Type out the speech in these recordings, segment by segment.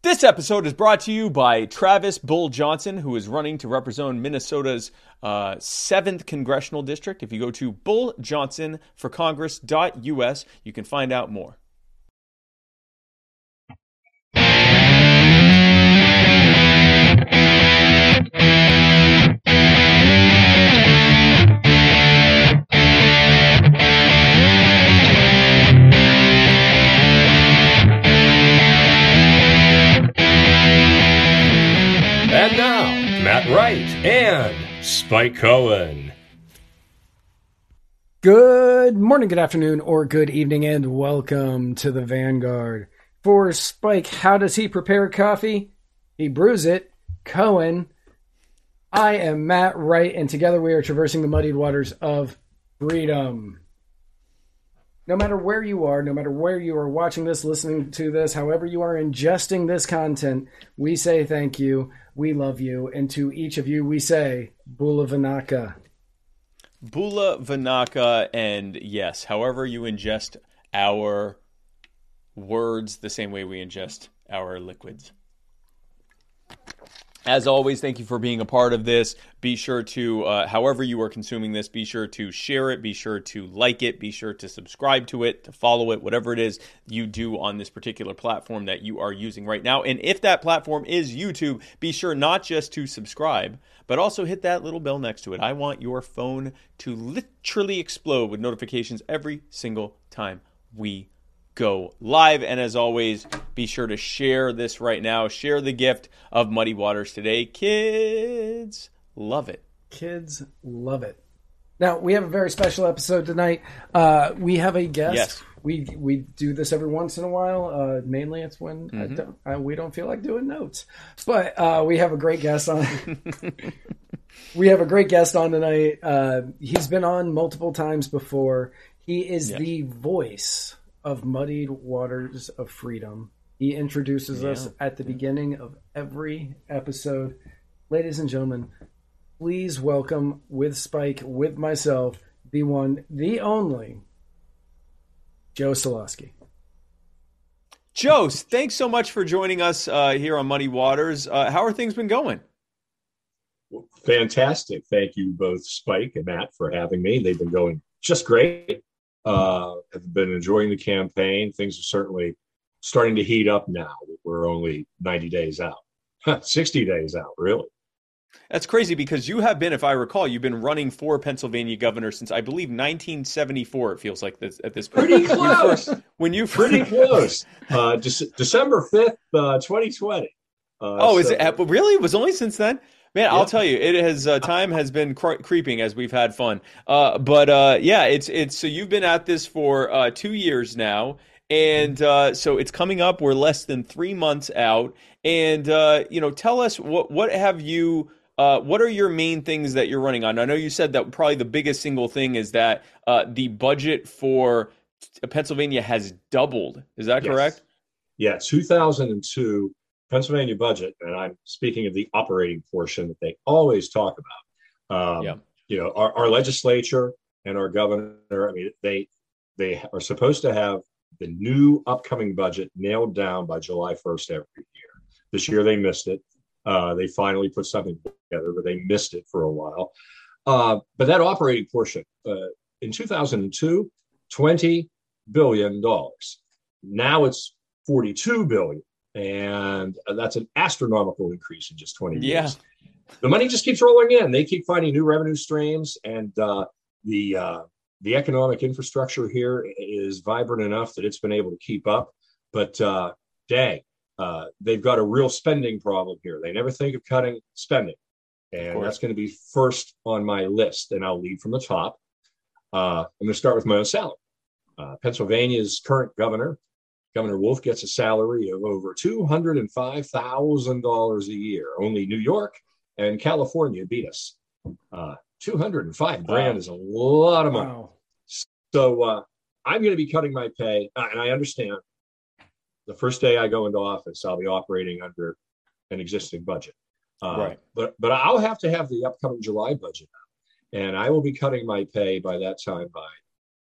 This episode is brought to you by Travis Bull Johnson, who is running to represent Minnesota's uh, 7th congressional district. If you go to bulljohnsonforcongress.us, you can find out more. Spike Cohen. Good morning, good afternoon, or good evening, and welcome to the Vanguard. For Spike, how does he prepare coffee? He brews it. Cohen. I am Matt Wright, and together we are traversing the muddied waters of freedom. No matter where you are, no matter where you are watching this, listening to this, however you are ingesting this content, we say thank you. We love you. And to each of you, we say Bula Vinaka. Bula Vinaka, and yes, however you ingest our words, the same way we ingest our liquids. As always, thank you for being a part of this. Be sure to, uh, however you are consuming this, be sure to share it, be sure to like it, be sure to subscribe to it, to follow it, whatever it is you do on this particular platform that you are using right now. And if that platform is YouTube, be sure not just to subscribe, but also hit that little bell next to it. I want your phone to literally explode with notifications every single time we go live. And as always, be sure to share this right now. Share the gift of Muddy Waters today. Kids love it. Kids love it. Now we have a very special episode tonight. Uh, we have a guest. Yes. We we do this every once in a while. Uh, mainly, it's when I Mm-hmm. don't, uh, we don't feel like doing notes. But uh, we have a great guest on. we have a great guest on tonight. Uh, he's been on multiple times before. He is the voice of Muddied Waters of Freedom. He introduces us at the beginning of every episode. Ladies and gentlemen, please welcome with Spike, with myself, the one, the only, Joe Soloski. Joe, thanks so much for joining us uh, here on Muddy Waters. Uh, how are things been going? Fantastic. Thank you both, Spike and Matt, for having me. They've been going just great. Uh, have been enjoying the campaign. Things are certainly starting to heat up now. We're only 90 days out, 60 days out, really. That's crazy because you have been, if I recall, you've been running for Pennsylvania governor since I believe 1974. It feels like this at this point. Pretty When you close. first- When you Pretty close. Uh, Dec- December 5th, uh, 2020. Uh, oh, is it really? It was only since then. Man, I'll tell you, it has uh, time has been cre- creeping as we've had fun. Uh, but uh, yeah, it's it's so you've been at this for uh, two years now, and uh, so it's coming up. We're less than three months out, and uh, you know, tell us what what have you. Uh, what are your main things that you're running on? I know you said that probably the biggest single thing is that uh, the budget for Pennsylvania has doubled. Is that Yes. correct? Yeah, 2002 Pennsylvania budget, and I'm speaking of the operating portion that they always talk about. Um, Yeah. You know, our, our legislature and our governor. I mean, they they are supposed to have the new upcoming budget nailed down by July 1st every year. This year they missed it. Uh, they finally put something together, but they missed it for a while. Uh, but that operating portion uh, in 2002, 20 billion dollars. Now it's 42 billion, and that's an astronomical increase in just 20 Yeah. years. the money just keeps rolling in. They keep finding new revenue streams, and uh, the uh, the economic infrastructure here is vibrant enough that it's been able to keep up. But uh, dang, uh, they've got a real spending problem here. They never think of cutting spending, and that's going to be first on my list. And I'll lead from the top. Uh, I'm going to start with my own salary. Uh, Pennsylvania's current governor, Governor Wolf, gets a salary of over $205,000 a year. Only New York and California beat us. Uh, 205 grand wow. is a lot of money. Wow. So uh, I'm going to be cutting my pay, uh, and I understand the first day I go into office, I'll be operating under an existing budget. Uh, right. But but I'll have to have the upcoming July budget, and I will be cutting my pay by that time by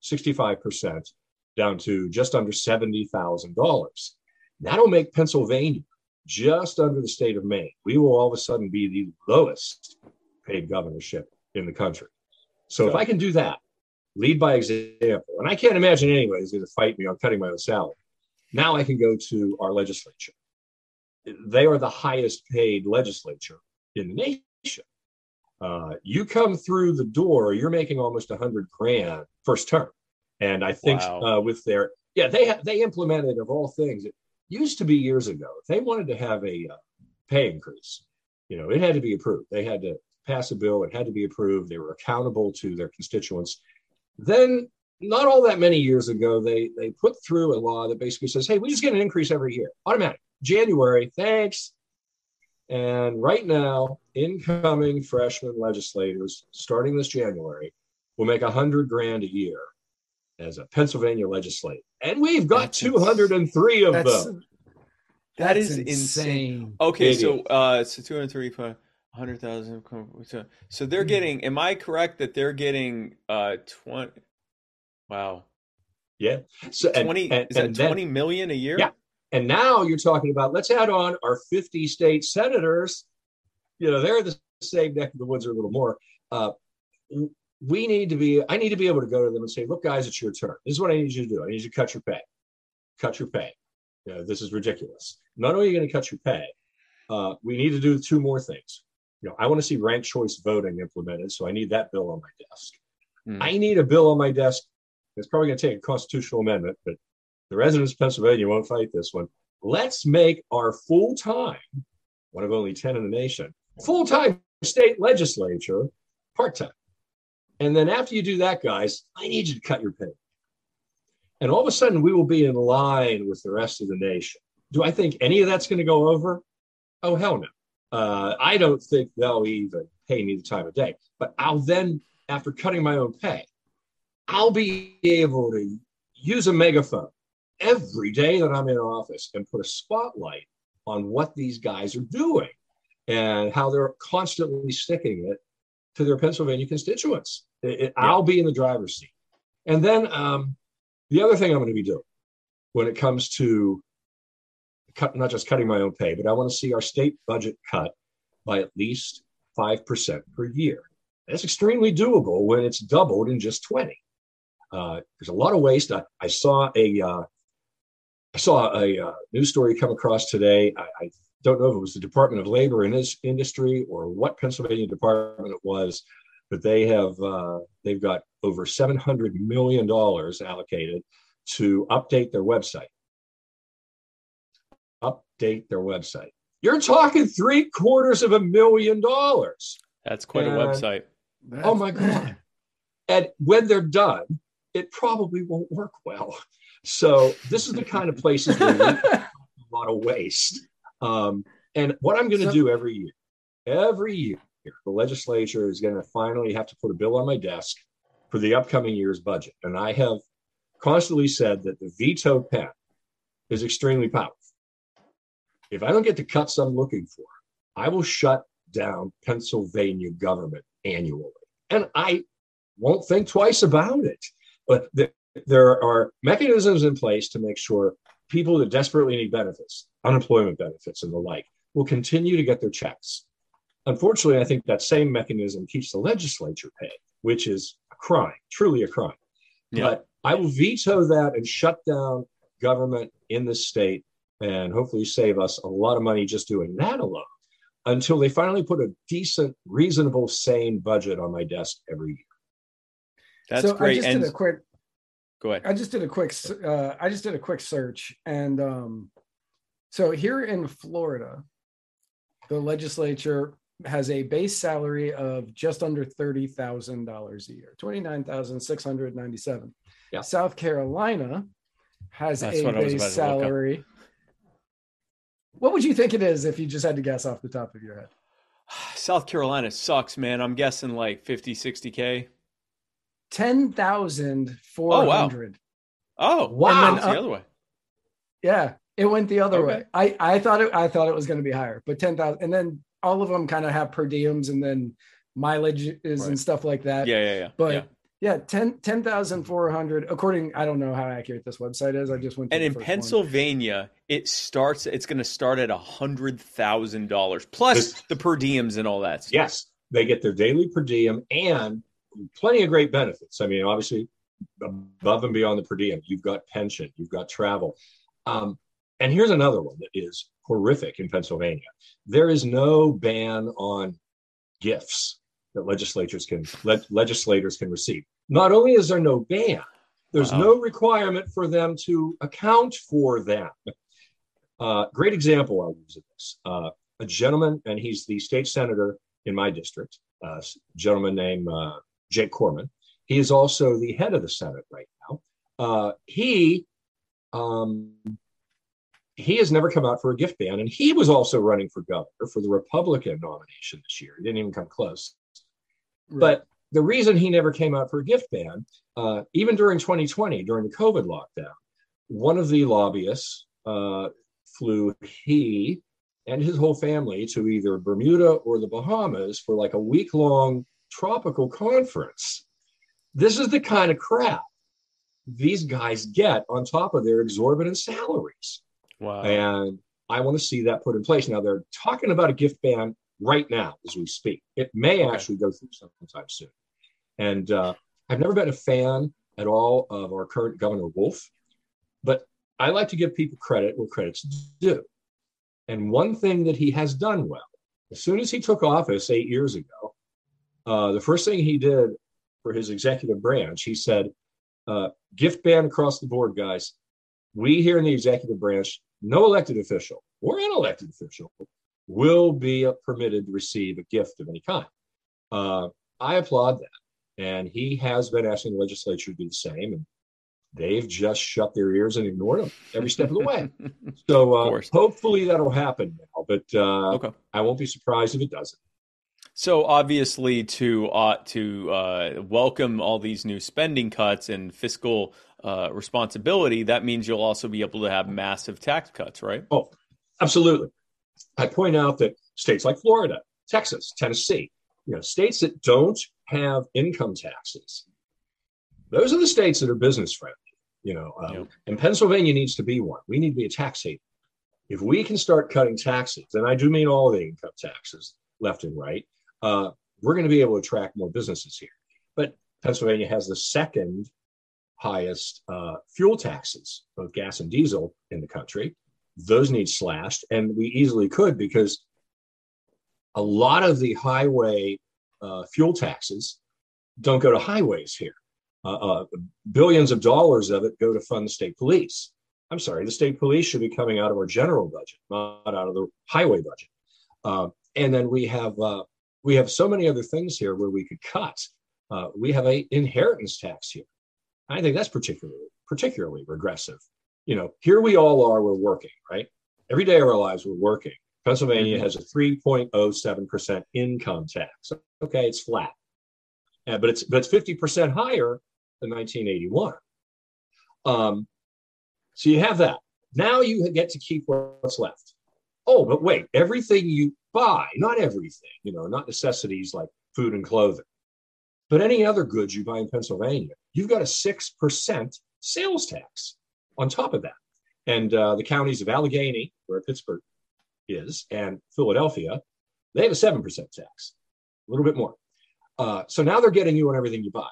65 percent, down to just under seventy thousand dollars. That'll make Pennsylvania just under the state of Maine. We will all of a sudden be the lowest paid governorship in the country. So if I can do that, lead by example, and I can't imagine anyone is going to fight me on cutting my own salary. Now I can go to our legislature. They are the highest paid legislature in the nation. Uh, you come through the door, you're making almost a hundred grand first term. And I think wow. uh, with their yeah, they ha- they implemented of all things. It used to be years ago. If they wanted to have a uh, pay increase, you know, it had to be approved. They had to pass a bill. It had to be approved. They were accountable to their constituents. Then, not all that many years ago, they they put through a law that basically says, "Hey, we just get an increase every year, automatic, January. Thanks." And right now, incoming freshman legislators, starting this January, will make a hundred grand a year as a Pennsylvania legislator, and we've got two hundred and three of them. That is insane. insane. Okay, so uh, so two hundred thousand. So they're hmm. getting. Am I correct that they're getting uh twenty? Wow. Yeah. So twenty and, is and that then, twenty million a year? Yeah. And now you're talking about let's add on our fifty state senators. You know they're the same neck of the woods or a little more. Uh, we need to be. I need to be able to go to them and say, "Look, guys, it's your turn. This is what I need you to do. I need you to cut your pay. Cut your pay. You know, this is ridiculous. Not only are you going to cut your pay, uh, we need to do two more things you know, I want to see ranked choice voting implemented. So I need that bill on my desk. Mm. I need a bill on my desk. It's probably going to take a constitutional amendment, but the residents of Pennsylvania won't fight this one. Let's make our full time, one of only 10 in the nation, full time state legislature part time. And then after you do that, guys, I need you to cut your pay. And all of a sudden, we will be in line with the rest of the nation. Do I think any of that's going to go over? Oh, hell no. Uh, I don't think they'll even pay me the time of day. But I'll then, after cutting my own pay, I'll be able to use a megaphone every day that I'm in office and put a spotlight on what these guys are doing and how they're constantly sticking it to their Pennsylvania constituents. It, it, yeah. I'll be in the driver's seat. And then um, the other thing I'm going to be doing when it comes to cut, not just cutting my own pay, but I want to see our state budget cut by at least 5% per year. That's extremely doable when it's doubled in just 20. Uh, there's a lot of waste. I, I saw a uh, I saw a uh, news story come across today. I, I, don't know if it was the Department of Labor in this industry or what Pennsylvania department it was, but they have uh, they've got over 700 million dollars allocated to update their website update their website. You're talking three quarters of a million dollars. That's quite and, a website. Oh my God. and when they're done, it probably won't work well. So this is the kind of places where a lot of waste. Um, and what I'm going to so, do every year, every year, the legislature is going to finally have to put a bill on my desk for the upcoming year's budget. And I have constantly said that the veto pen is extremely powerful. If I don't get the cuts I'm looking for, I will shut down Pennsylvania government annually. And I won't think twice about it. But the, there are mechanisms in place to make sure people that desperately need benefits, unemployment benefits and the like, will continue to get their checks. Unfortunately, I think that same mechanism keeps the legislature paid, which is a crime, truly a crime. Yeah. But I will veto that and shut down government in the state and hopefully save us a lot of money just doing that alone. until they finally put a decent, reasonable, sane budget on my desk every year. That's so great. I just and did a quick. go ahead. I just did a quick. Uh, I just did a quick search, and um, so here in Florida, the legislature has a base salary of just under thirty thousand dollars a year, twenty nine thousand six hundred ninety seven. Yeah. South Carolina has That's a what I was base about to look salary. What would you think it is if you just had to guess off the top of your head? South Carolina sucks, man. I'm guessing like 50, 60K. Ten thousand four hundred. Oh, Wow. Oh, And then, the uh, other way. Yeah, it went the other Okay. way. I I thought it I thought it was going to be higher, but ten thousand, and then all of them kind of have per diems and then mileage is Right. and stuff like that. Yeah, yeah, yeah. but yeah. yeah, 10 10,400 according. I don't know how accurate this website is. I just went. To And the in first one. It starts. It's going to start at a hundred thousand dollars plus the per diems and all that. stuff. Yes, they get their daily per diem and plenty of great benefits. I mean, obviously, above and beyond the per diem, you've got pension, you've got travel. Um, and here's another one that is horrific in Pennsylvania there is no ban on gifts that legislatures can le- legislators can receive. Not only is there no ban, there's Wow. no requirement for them to account for them. Uh, great example I'll use of this. Uh, a gentleman, and he's the state senator in my district, uh, a gentleman named uh, Jake Corman. He is also the head of the Senate right now. Uh, he um, he has never come out for a gift ban, and he was also running for governor for the Republican nomination this year. He didn't even come close. Right. But the reason he never came out for a gift ban, uh, even during 2020, during the COVID lockdown, one of the lobbyists uh, flew he and his whole family to either Bermuda or the Bahamas for like a week long tropical conference. This is the kind of crap these guys get on top of their exorbitant salaries. Wow. And I want to see that put in place. Now they're talking about a gift ban right now as we speak. It may Okay. actually go through sometime soon. And uh, I've never been a fan at all of our current Governor Wolf, but I like to give people credit where credit's due. And one thing that he has done well, as soon as he took office eight years ago, uh, the first thing he did for his executive branch, he said, uh, gift ban across the board, guys. We here in the executive branch, no elected official or unelected official will be permitted to receive a gift of any kind. Uh, I applaud that. And he has been asking the legislature to do the same. And they've just shut their ears and ignored them every step of the way. So uh, hopefully that'll happen now. But uh, okay. I won't be surprised if it doesn't. So obviously, to uh, to uh, welcome all these new spending cuts and fiscal uh, responsibility, that means you'll also be able to have massive tax cuts, right? Oh, absolutely. I point out that states like Florida, Texas, Tennessee, you know, states that don't have income taxes, those are the states that are business friendly. You know, um, Yep. and Pennsylvania needs to be one. We need to be a tax haven. If we can start cutting taxes, and I do mean all the income taxes, left and right, uh, we're going to be able to attract more businesses here. But Pennsylvania has the second highest uh, fuel taxes, both gas and diesel, in the country those need slashed and we easily could because a lot of the highway uh, fuel taxes don't go to highways here uh, uh, billions of dollars of it go to fund the state police i'm sorry the state police should be coming out of our general budget not out of the highway budget uh, and then we have uh, we have so many other things here where we could cut uh, we have a inheritance tax here i think that's particularly particularly regressive you know, here we all are, we're working, right? Every day of our lives, we're working. Pennsylvania has a 3.07% income tax. Okay, it's flat. Uh, but it's but it's 50% higher than 1981. Um, so you have that. Now you get to keep what's left. Oh, but wait, everything you buy, not everything, you know, not necessities like food and clothing, but any other goods you buy in Pennsylvania, you've got a 6% sales tax on top of that. And uh, the counties of Allegheny, where Pittsburgh is, and Philadelphia, they have a 7% tax, a little bit more. Uh, so now they're getting you on everything you buy.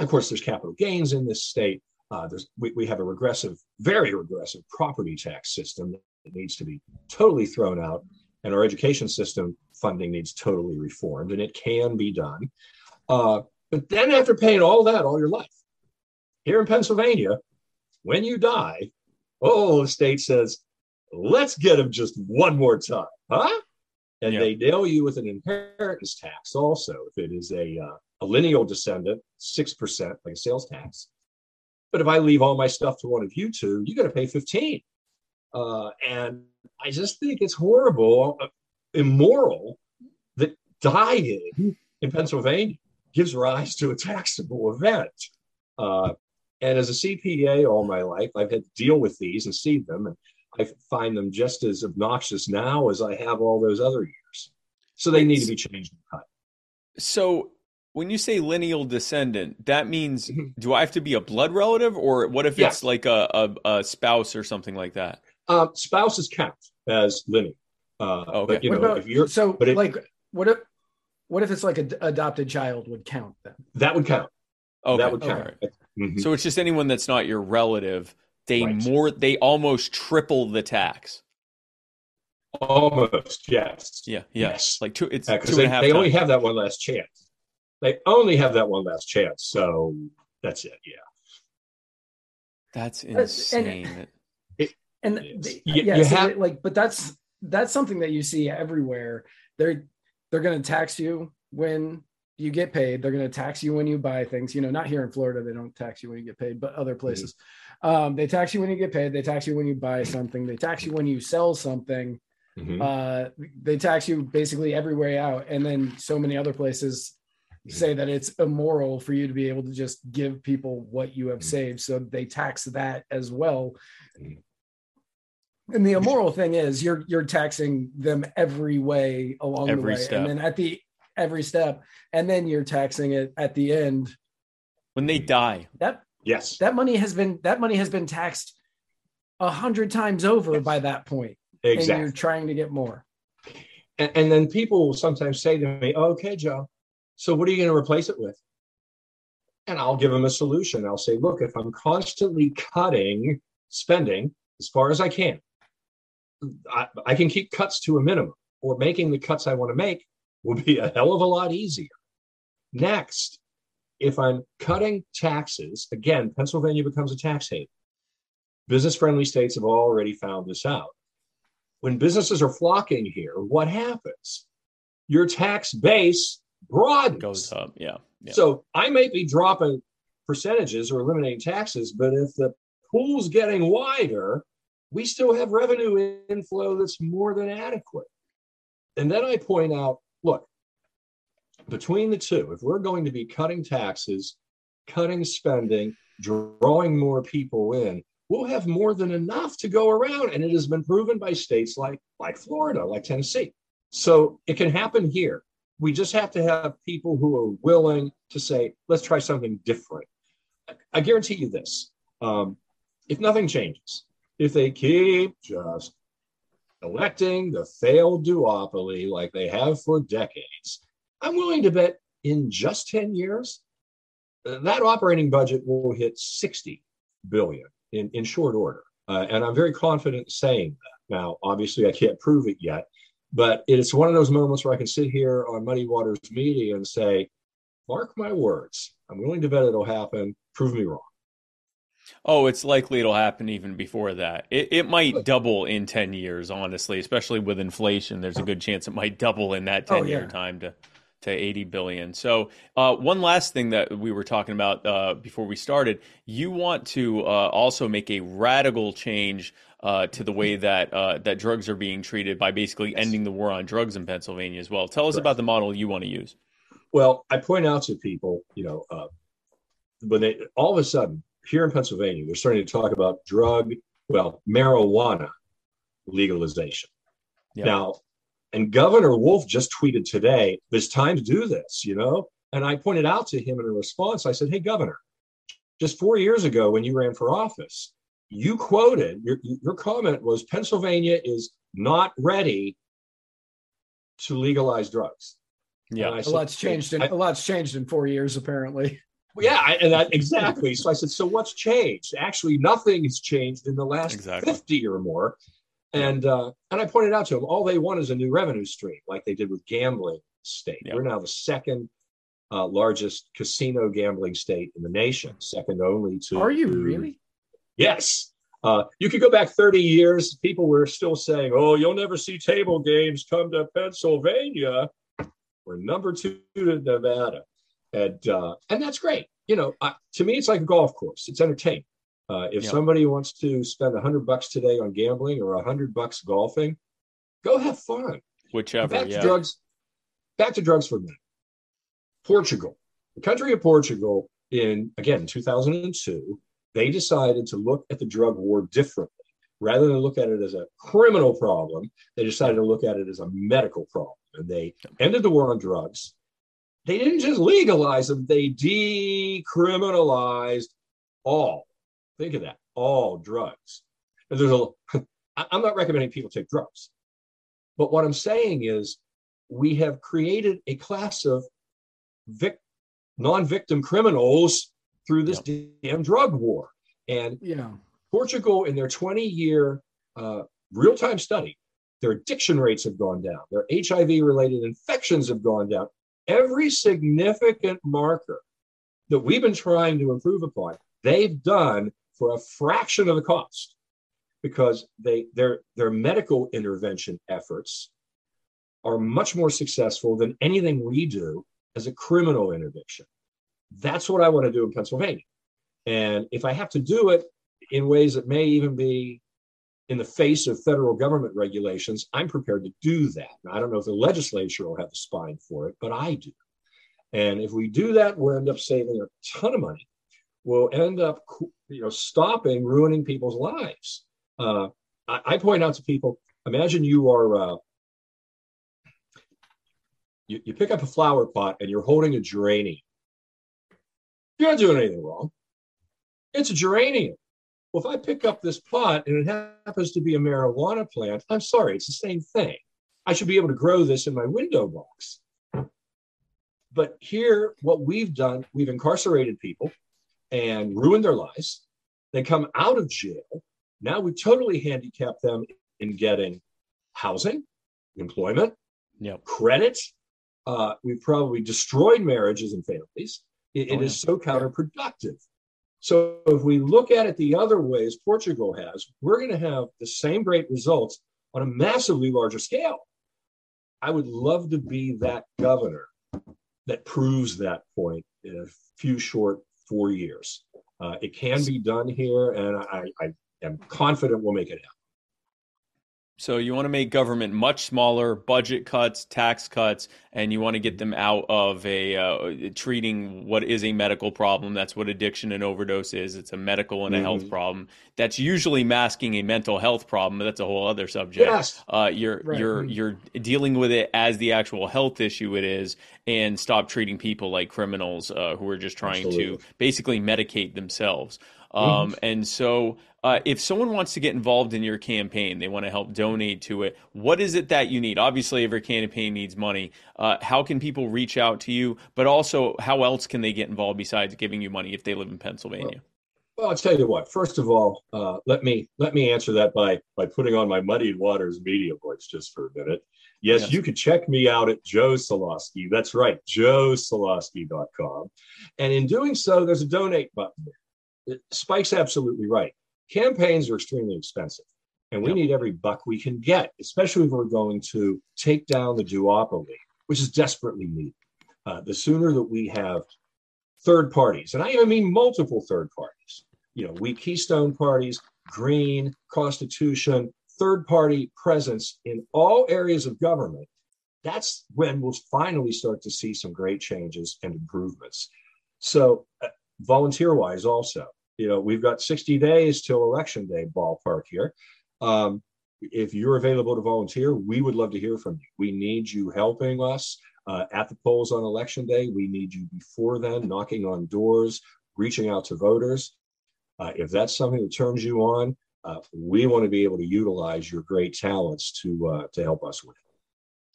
Of course, there's capital gains in this state. Uh, there's, we, we have a regressive, very regressive property tax system that needs to be totally thrown out. and our education system funding needs totally reformed, and it can be done. Uh, but then, after paying all that all your life, here in Pennsylvania, when you die, oh, the state says, let's get them just one more time, huh? And Yeah. they nail you with an inheritance tax also. If it is a, uh, a lineal descendant, 6%, like a sales tax. But if I leave all my stuff to one of you two, you got to pay 15. Uh, and I just think it's horrible, uh, immoral that dying in Pennsylvania gives rise to a taxable event. Uh, and as a CPA all my life, I've had to deal with these and see them, and I find them just as obnoxious now as I have all those other years. So they need to be changed and cut. So when you say lineal descendant, that means Mhm. do I have to be a blood relative, or what if Yeah. it's like a, a, a spouse or something like that? Uh, spouses count as lineal. Uh, Okay. But you know, about if you're so but it- like what if what if it's like an adopted child would count then? that would count. Okay, that would all count. right. Mhm. So it's just anyone that's not your relative. They Right. more they almost triple the tax. Almost, yes. Yeah, yeah. Yes. Like two. It's because two they, a half. they only have that one last chance. They only have that one last chance. So that's it. Yeah. That's and- insane. And Yes. the- You- yeah, you so have- like, but that's that's something that you see everywhere. They're they're going to tax you when you get paid. They're going to tax you when you buy things. You know, not here in Florida, they don't tax you when you get paid, but other places, um, they tax you when you get paid. They tax you when you buy something. They tax you when you sell something. Mhm. Uh, they tax you basically every way out, and then so many other places Mm-hmm. say that it's immoral for you to be able to just give people what you have mm-hmm. saved, so they tax that as well. Mm-hmm. And the immoral thing is you're you're taxing them every way along Every the way, step. and then at the every step, and then you're taxing it at the end. when they die. That Yes. that money has been that money has been taxed a hundred times over Yes. by that point, and exactly. you're trying to get more. And, and then people will sometimes say to me, okay, Joe, so what are you going to replace it with? And I'll give them a solution. I'll say, look, if I'm constantly cutting spending as far as I can, I, I can keep cuts to a minimum, or making the cuts I want to make will be a hell of a lot easier. Next, if I'm cutting taxes, again, Pennsylvania becomes a tax haven. Business friendly states have already found this out when businesses are flocking here, what happens? Your tax base broadens. Goes up. Yeah. yeah. So I may be dropping percentages or eliminating taxes, but if the pool's getting wider, we still have revenue inflow that's more than adequate. And then I point out look, between the two, if we're going to be cutting taxes, cutting spending, drawing more people in, we'll have more than enough to go around. And it has been proven by states like, like Florida, like Tennessee. So it can happen here. We just have to have people who are willing to say, let's try something different. I guarantee you this um, if nothing changes, if they keep just electing the failed duopoly like they have for decades, I'm willing to bet in just 10 years, uh, that operating budget will hit 60 billion in, in short order. Uh, and I'm very confident saying that. Now, obviously, I can't prove it yet, but it's one of those moments where I can sit here on Muddy Waters Media and say, mark my words, I'm willing to bet it'll happen. Prove me wrong. Oh, it's likely it'll happen even before that. It, it might double in 10 years, honestly, especially with inflation. There's a good chance it might double in that 10 Oh, year yeah. time to, to 80 billion. So, uh, one last thing that we were talking about uh, before we started you want to uh, also make a radical change uh, to the way that, uh, that drugs are being treated by basically ending the war on drugs in Pennsylvania as well. Tell us Correct. about the model you want to use. Well, I point out to people, you know, uh, when they all of a sudden here in Pennsylvania, they're starting to talk about drug, well, marijuana legalization. Yeah. Now, and Governor Wolf just tweeted today, there's time to do this, you know? And I pointed out to him in a response, I said, hey, Governor, just four years ago when you ran for office, you quoted, your, your comment was Pennsylvania is not ready to legalize drugs. Yeah. a said, lot's changed in I- a lot's changed in four years, apparently. yeah, I- and that exactly. So I said, so what's changed? Actually, nothing has changed in the last Exactly. 50 or more. And uh, and I pointed out to them, all they want is a new revenue stream, like they did with gambling state. Yep. We're now the second uh, largest casino gambling state in the nation, second only to. Are you really? Yes. Uh, you could go back 30 years. People were still saying, "Oh, you'll never see table games come to Pennsylvania." We're number two to Nevada, and uh, and that's great. You know, uh, to me, it's like a golf course. It's entertainment. Uh, if Yeah. somebody wants to spend a hundred bucks today on gambling or a hundred bucks golfing, go have fun. Whichever. Back yeah. to drugs. Back to drugs for a minute. Portugal, the country of Portugal, in again 2002, they decided to look at the drug war differently. Rather than look at it as a criminal problem, they decided to look at it as a medical problem. And they ended the war on drugs. They didn't just legalize them, they decriminalized all. Think of that, all drugs. And there's a I'm not recommending people take drugs. But what I'm saying is we have created a class of vic- non-victim criminals through this damn drug war. And Yeah. Portugal, in their 20-year uh, real-time study, their addiction rates have gone down. Their HIV-related infections have gone down. Every significant marker that we've been trying to improve upon, they've done for a fraction of the cost because they their their medical intervention efforts are much more successful than anything we do as a criminal intervention. That's what I want to do in Pennsylvania. And if I have to do it in ways that may even be in the face of federal government regulations, I'm prepared to do that. Now, I don't know if the legislature will have the spine for it, but I do. And if we do that, we'll end up saving a ton of money. We'll end up, you know, stopping ruining people's lives. Uh, I, I point out to people: imagine you are uh, you, you pick up a flower pot and you're holding a geranium. You're not doing anything wrong. It's a geranium. Well, if I pick up this pot and it happens to be a marijuana plant, I'm sorry, it's the same thing. I should be able to grow this in my window box. But here, what we've done, we've incarcerated people and ruin their lives. They come out of jail. Now we totally handicap them in getting housing, employment, Yep. credit. Uh, we've probably destroyed marriages and families. It, it Oh, is so counterproductive. So if we look at it the other way, as Portugal has, we're going to have the same great results on a massively larger scale. I would love to be that governor that proves that point in a few short four years. Uh, it can be done here, and I, I am confident we'll make it happen. So you want to make government much smaller, budget cuts, tax cuts, and you want to get them out of a uh, treating what is a medical problem. That's what addiction and overdose is. It's a medical and a health Mhm. problem. That's usually masking a mental health problem, but that's a whole other subject. Yes. Uh, you're Right. you're you're dealing with it as the actual health issue it is, and stop treating people like criminals uh, who are just trying Absolutely. to basically medicate themselves. Um, and so, uh, if someone wants to get involved in your campaign, they want to help donate to it. What is it that you need? Obviously, every campaign needs money. Uh, how can people reach out to you? But also, how else can they get involved besides giving you money if they live in Pennsylvania? Well, I'll tell you what. First of all, uh, let me let me answer that by by putting on my muddied waters media voice just for a minute. Yes, Yes. you can check me out at Joe Soloski. That's right, joesoloski.com. And in doing so, there's a donate button Spike's absolutely right. Campaigns are extremely expensive, and we Yep. need every buck we can get, especially if we're going to take down the duopoly, which is desperately needed. Uh, the sooner that we have third parties, and I even mean multiple third parties, you know, we Keystone parties, Green, Constitution, third party presence in all areas of government, that's when we'll finally start to see some great changes and improvements. So, uh, volunteer wise, also, you know, we've got 60 days till election day ballpark here. Um, if you're available to volunteer, we would love to hear from you. We need you helping us uh, at the polls on election day. We need you before then, knocking on doors, reaching out to voters. Uh, if that's something that turns you on, uh, we want to be able to utilize your great talents to uh, to help us win.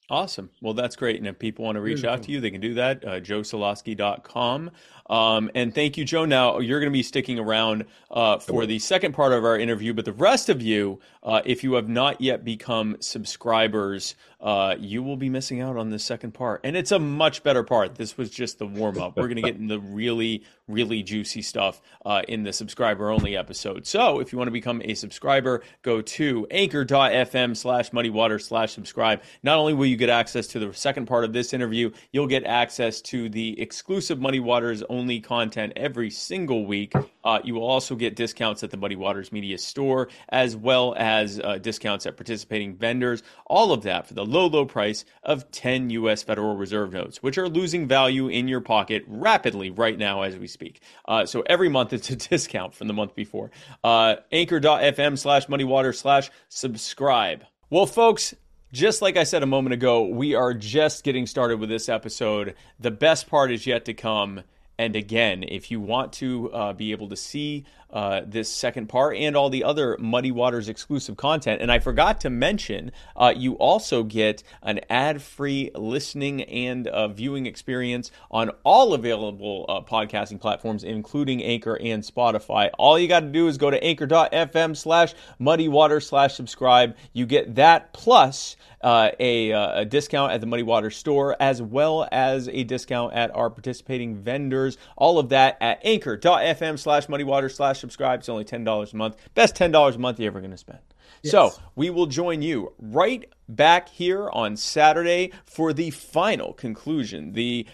Awesome. Well, that's great. And if people want to reach out to you, they can do that. Uh, joesoloski.com. Um, and thank you, Joe. Now, you're going to be sticking around uh, for the second part of our interview, but the rest of you, uh, if you have not yet become subscribers, uh, you will be missing out on the second part. And it's a much better part. This was just the warm up. We're going to get into the really, really juicy stuff uh, in the subscriber only episode. So if you want to become a subscriber, go to anchor.fm slash muddywater slash subscribe. Not only will you get access to the second part of this interview, you'll get access to the exclusive Muddy Waters only content every single week. Uh, you will also get discounts at the Muddy Waters Media store, as well as uh, discounts at participating vendors. All of that for the low, low price of 10 U.S. Federal Reserve notes, which are losing value in your pocket rapidly right now as we speak. Uh, so every month it's a discount from the month before. Uh, anchor.fm slash muddywater slash subscribe. Well, folks, just like I said a moment ago, we are just getting started with this episode. The best part is yet to come. And again, if you want to uh, be able to see uh, this second part and all the other Muddy Waters exclusive content, and I forgot to mention, uh, you also get an ad free listening and uh, viewing experience on all available uh, podcasting platforms, including Anchor and Spotify. All you got to do is go to anchor.fm slash muddy water slash subscribe. You get that plus uh, a, uh, a, discount at the Muddy Water store, as well as a discount at our participating vendors. All of that at anchor.fm slash Muddy Water slash subscribe. It's only $10 a month. Best $10 a month you're ever going to spend. Yes. So we will join you right back here on Saturday for the final conclusion, the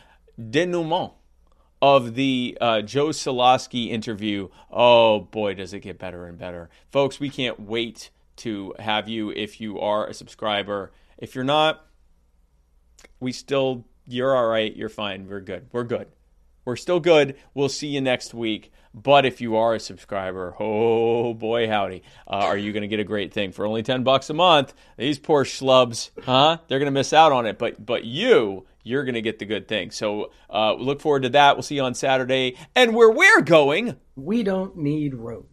denouement of the uh, Joe Soloski interview. Oh boy, does it get better and better. Folks, we can't wait to have you if you are a subscriber. If you're not, we still, you're all right. You're fine. We're good. We're good. We're still good. We'll see you next week. But if you are a subscriber, oh boy, howdy, uh, are you going to get a great thing for only ten bucks a month? These poor schlubs, huh? They're going to miss out on it. But but you, you're going to get the good thing. So uh, look forward to that. We'll see you on Saturday. And where we're going, we don't need roads.